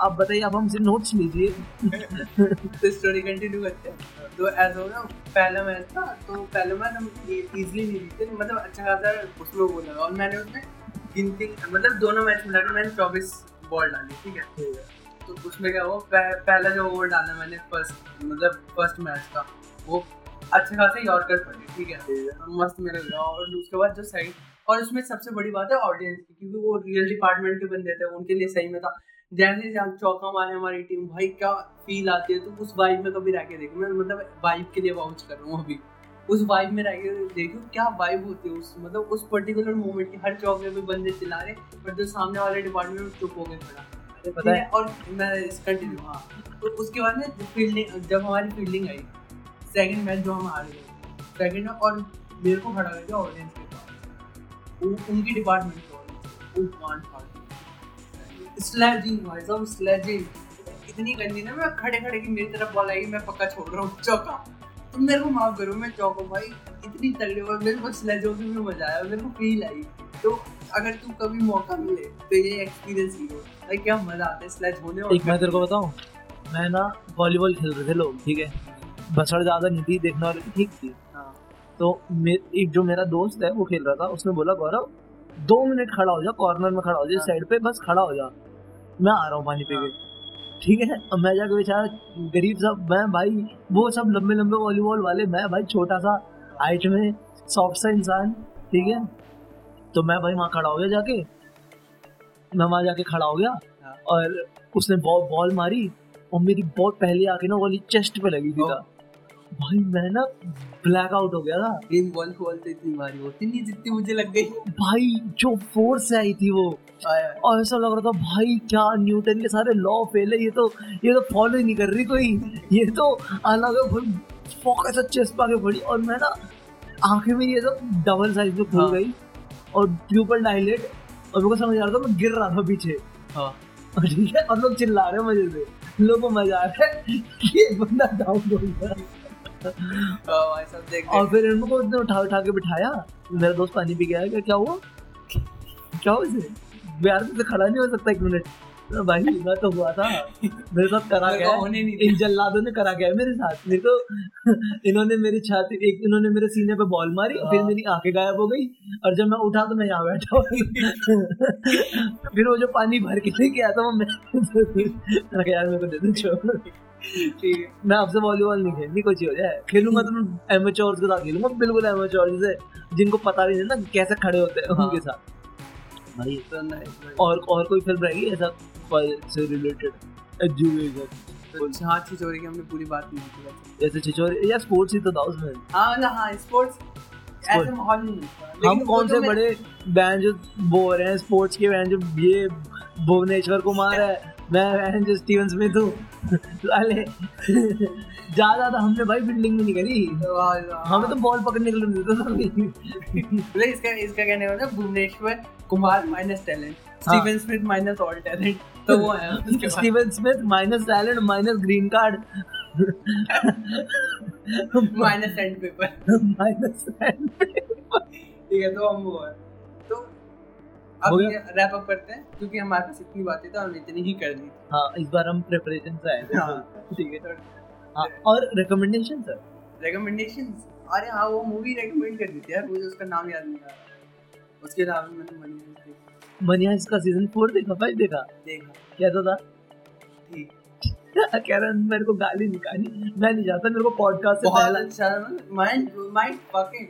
A: आप बताइए आप हमसे नोट्स लीजिए।
B: तो स्टोरी कंटिन्यू करते हैं। तो ऐसा हो ना पहला मैच था तो पहला मैच हम इजीली नहीं जीते मतलब अच्छा खासा उसमें वो लगा। और मैंने उसमें गिनती मतलब दोनों मैच मिला मैंने चौबीस बॉल डाली ठीक है। तो उसमें क्या हुआ पह, पहला जो ओवर डाला मैंने फ़र्स्ट मतलब फ़र्स्ट मैच का वो अच्छे खासे यॉर्कर पड़े ठीक है? मस्त मेरा गया और उसके बाद जो साइड और उसमें सबसे बड़ी बात है ऑडियंस की क्योंकि वो रियल डिपार्टमेंट के बंदे थे उनके लिए सही में था। जैसे ही हम चौका मारे हमारी टीम भाई क्या फील आती है तो उस वाइब में कभी रह के देखो। मैं मतलब वाइब के लिए वाउच कर रहा हूँ अभी। उस वाइब में रह के देखो क्या वाइब होती है उस मतलब उस पर्टिकुलर मोमेंट की हर चौके पे बंदे चिल्ला रहे पर जो सामने वाले डिपार्टमेंट में चुप हो गए खड़ा
A: पता है
B: और मैं कंटिन्यू हाँ। तो उसके बाद में फील्डिंग जब हमारी फील्डिंग आई सेकंड मैच जो हम हार गए सेकंड और मेरे को खड़ा कर दिया ऑडियंस के पास। उनकी डिपार्टमेंट के audience, वो मान फाड़ स्लैजिंग भाई साहब स्लैजिंग इतनी गंदी ना मैं खड़े खड़े की मेरी तरफ़ बॉल आएगी मैं पक्का छोड़ रहा हूँ चौका। तुम मेरे को माफ़ करो मैं चौका भाई इतनी तगड़ी और मेरे को स्लैजों भी मज़ा आया मेरे को फील आई। तो अगर तू कभी मौका मिले तो ये एक्सपीरियंस लो भाई क्या मज़ा आता है स्लैज होने और
A: एक मैं तेरे को बताऊँ? मैं ना वॉलीबॉल खेल रहे थे लोग ठीक है? बसड़ ज़्यादा नहीं थी देखने वाली ठीक थी।
B: हाँ।
A: तो एक जो मेरा दोस्त है वो खेल रहा था उसने बोला गौरव दो मिनट खड़ा हो जा कॉर्नर में खड़ा हो जा
B: हाँ।
A: साइड पे बस खड़ा हो जा। मैं आ रहा हूँ पानी पी के ठीक है? और मैं जाके बेचारा गरीब सब मैं भाई वो सब लंबे लंबे वॉलीबॉल वाले मैं भाई छोटा सा हाइट में सॉफ्ट सा इंसान ठीक है? तो मैं भाई वहाँ खड़ा हो गया जाके। मैं वहाँ जाके खड़ा हो गया
B: हाँ।
A: और उसने बॉल बॉल मारी और मेरी बॉल पहले आके ना वाली चेस्ट पे लगी थी भाई मैं ना ब्लैक आउट हो गया था।
B: गेम बॉल बॉल तो इतनी भारी होती नहीं जितनी मुझे लग गई।
A: भाई जो फोर्स आई थी वो। और ऐसा लग रहा था भाई क्या न्यूटन के सारे लॉ फेल है ये तो ये तो फॉलो ही नहीं कर रही कोई। ये तो अलग है भाई फोक ऐसा चेस्ट पाके पड़ी और मैं ना आँखें में ये सब डबल साइज़ में खुल
B: हाँ।
A: गई। और प्यूपल डायलेट और मेरे को समझ आ रहा था मैं गिर रहा था पीछे।
B: हाँ।
A: और ठीक है और लोग चिल्ला रहे मज़े से। लोगों को मज़ा आ रहा है कि ये बंदा डाउन हो गया।
B: हाँ,
A: और फिर इनको उसने उठा उठा के बिठाया। मेरा दोस्त पानी पी गया क्या क्या हुआ? क्या हुआ इसे? बिहार से खड़ा नहीं हो सकता एक मिनट। तो भाई मैं तो हुआ था। मेरे साथ करा गया
B: को होने नहीं
A: इन जल्लादों ने करा गया मेरे साथ। मेरे को इन्होंने मेरी छाती एक इन्होंने मेरे सीने पे बॉल मारी फिर
B: हाँ।
A: मेरी आँखें गायब हो गई और जब मैं उठा तो मैं यहाँ बैठा हूँ फिर वो जो पानी भर के लेके आया था वो मैं यार मेरे को दे दो छोड़। मैं आपसे वॉलीबॉल नहीं खेलनी कुछ ही हो जाए। खेलूँगा तो मैं एमेचोर्स के साथ खेलूँगा बिल्कुल एमेचोर जैसे जिनको पता नहीं ना कैसे खड़े होते हैं
B: हाँ।
A: उनके साथ। भाई
B: तो
A: और और कोई फ़िल्म रहेगी ऐसा से रिलेटेड एजुकेशन
B: तो हाँ छिचोरी की हमने पूरी बात नहीं की
A: जैसे छिछोरे या स्पोर्ट्स ही तो था उसमें।
B: हाँ मतलब हाँ स्पोर्ट्स ऐसे माहौल नहीं
A: हम कौन से बड़े बैंड जो हो रहे हैं स्पोर्ट्स के बैंड जो ये भुवनेश्वर कुमार है मैं जो स्टीवन स्मिथ हूँ। साले ज़्यादा था हमने भाई बिल्डिंग में नहीं करी। हमें तो बॉल पकड़ने के लिए
B: मतलब इसका इसका कहने का मतलब Bhuvneshwar Kumar minus talent Steven Smith minus all talent तो वो है
A: Steven Smith minus talent minus green card
B: minus sandpaper
A: minus
B: ठीक है तो हम वो है। तो अब ये रैप अप करते हैं क्योंकि हमारे पास इतनी बातें तो हमने इतनी ही कर दी।
A: हाँ इस बार हम प्रिपरेशन से आए। थे
B: हाँ।
A: ठीक है हाँ और रिकमेंडेशन सर
B: रिकमेंडेशन अरे हाँ वो मूवी रेकमेंड कर दी थी यार मुझे उसका नाम याद नहीं आ रहा। उसके अलावा मैंने मनी
A: मनिया इसका सीज़न फोर देखा फाइव देखा?
B: देखा।
A: कैसा था?
B: ठीक।
A: कह रहा मेरे को गाली निकाली मैं नहीं चाहता मेरे को पॉडकास्ट से
B: बहुत
A: पहला
B: माइंड माइंड फकिंग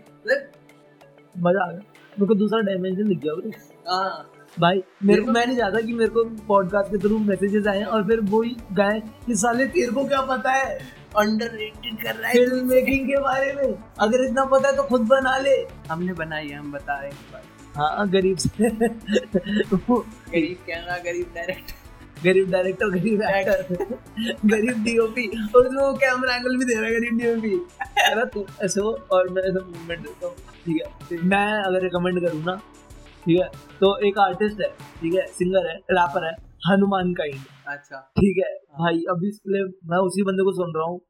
A: मज़ा आ गया। मेरे को दूसरा डायमेंशन दिख गया।
B: हाँ।
A: भाई मेरे को मैं नहीं चाहता कि मेरे को पॉडकास्ट के थ्रू मैसेजेस आए और फिर वही गाए कि साले तेरे को क्या पता है?
B: अंडररेटेड कर रहा है
A: फ़िल्म मेकिंग के बारे में। अगर इतना पता है तो खुद बना ले।
B: हमने बनाई है हम बता रहे हैं
A: हाँ गरीब से। वो
B: गरीब कैमरा गरीब डायरेक्टर
A: गरीब डायरेक्टर गरीब एक्टर गरीब डीओपी और वो कैमरा एंगल भी दे रहा है गरीब डीओपी है ना तू ऐसे हो और मैं ऐसा मूवमेंट देता हूँ। ठीक है मैं अगर रिकमेंड करूँ ना ठीक है तो एक आर्टिस्ट है ठीक है सिंगर है रैपर है हनुमान काइंड
B: अच्छा।
A: ठीक है भाई अभी इसके मैं उसी बंदे को सुन रहा हूँ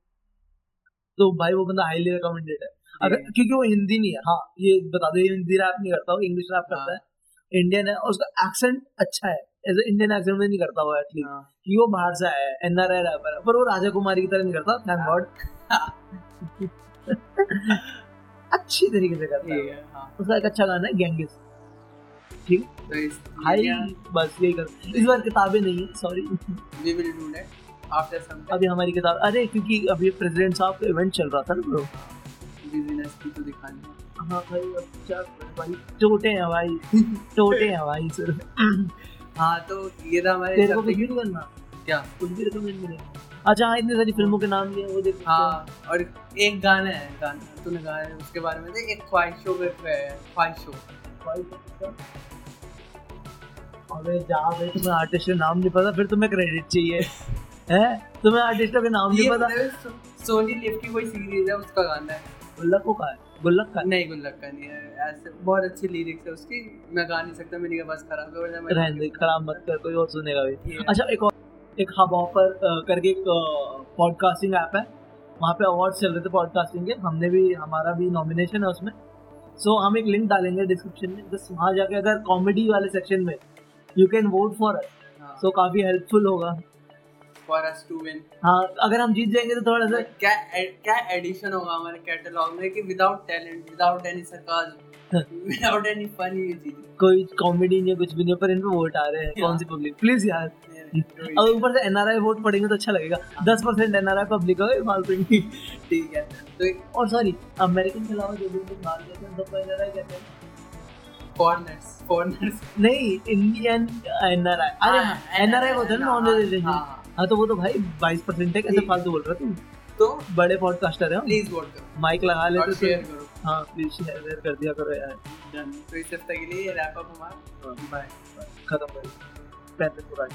A: तो भाई वो बंदा हाईली रिकमेंडेड है। अगर क्योंकि वो हिंदी नहीं है। हाँ ये बता दो ये हिंदी रैप नहीं करता वो इंग्लिश रैप करता है। इंडियन है और उसका एक्सेंट अच्छा है। एज इंडियन एक्सेंट में नहीं करता वो एटलीस्ट
B: हाँ।
A: कि वो बाहर से आया है एनआरआई रैपर है। पर वो राजा कुमारी की तरह नहीं करता थैंक गॉड अच्छी तरीके से करता है
B: है हाँ।
A: उसका एक अच्छा गाना है गैंगिस ठीक?
B: तो
A: हाई बस यही कर। इस बार किताबें नहीं है sorry
B: we will do that after some
A: अभी हमारी किताब अरे क्योंकि अभी प्रेसिडेंट साहब का इवेंट चल रहा था ना ब्रो
B: बिज़नेस की तो दिखानी है
A: हाँ भाई अब क्या भाई? टोटे हैं भाई टोटे हैं भाई। सिर्फ़
B: हाँ तो ये था हमारे
A: तेरे को कुछ भी नहीं करना।
B: क्या?
A: कुछ भी रिकमेंड नहीं अच्छा हाँ इतनी सारी फ़िल्मों के नाम लिए वो देख
B: हाँ। और एक गाना है गाना तूने गाया है उसके बारे में देख एक ख्वाहिशों पे है ख्वाहिशों
A: हैं। अबे जा भाई तुम्हें आर्टिस्ट का नाम नहीं पता फिर तुम्हें क्रेडिट चाहिए। हैं? तुम्हें आर्टिस्टों के नाम नहीं पता?
B: मतलब सोनी लिव की कोई सीरीज़ है उसका गाना है।
A: गुल्लक को कहा है? गुल्लक का?
B: नहीं गुल्लक का नहीं है। ऐसे बहुत अच्छी लिरिक्स है उसकी। मैं गा नहीं सकता मेरी आवाज़ खराब है वरना मैं
A: रहने दे खराब मत कर कोई और सुनेगा भी। अच्छा एक और एक हब ऑफ़र करके एक पॉडकास्टिंग ऐप है। वहाँ पे अवार्ड चल रहे थे पॉडकास्टिंग के। हमने भी हमारा भी नॉमिनेशन है उसमें। सो so, हम एक लिंक डालेंगे डिस्क्रिप्शन में। बस वहाँ जाके अगर कॉमेडी वाले सेक्शन में you can vote for us so काफ़ी हेल्पफुल होगा।
B: For us to win.
A: हाँ अगर हम जीत जाएँगे तो थोड़ा सा
B: क्या क्या एडिशन होगा हमारे कैटलॉग में कि without talent without any sarcasm without any fun ये चीज़।
A: कोई कॉमेडी नहीं है कुछ भी नहीं पर इन पे वोट आ रहे हैं कौन सी पब्लिक प्लीज़ यार। और ऊपर से एनआरआई वोट पड़ेंगे तो अच्छा लगेगा। दस परसेंट एनआरआई पब्लिक हो फालतू की
B: ठीक है। तो
A: और सॉरी अमेरिकन के अलावा जो भी लोग बाहर जाते हैं सबको एनआरआई कहते हैं।
B: फॉरनर्स फॉरनर्स
A: नहीं इंडियन एनआरआई अरे एनआरआई होता है ना नॉन रेजिडेंशियल
B: हाँ
A: तो वो तो भाई बाईस परसेंट है कैसे फालतू बोल रहा तुम
B: तो।
A: बड़े पॉडकास्टर है
B: प्लीज़ वोट करो।
A: माइक लगा लेते तो
B: शेयर करो।
A: हाँ प्लीज़ शेयर कर दिया करो यार।
B: तो इस हफ़्ते के लिए रैप अप हमारा
A: बाय खत्म कर। पैंतीस पूरा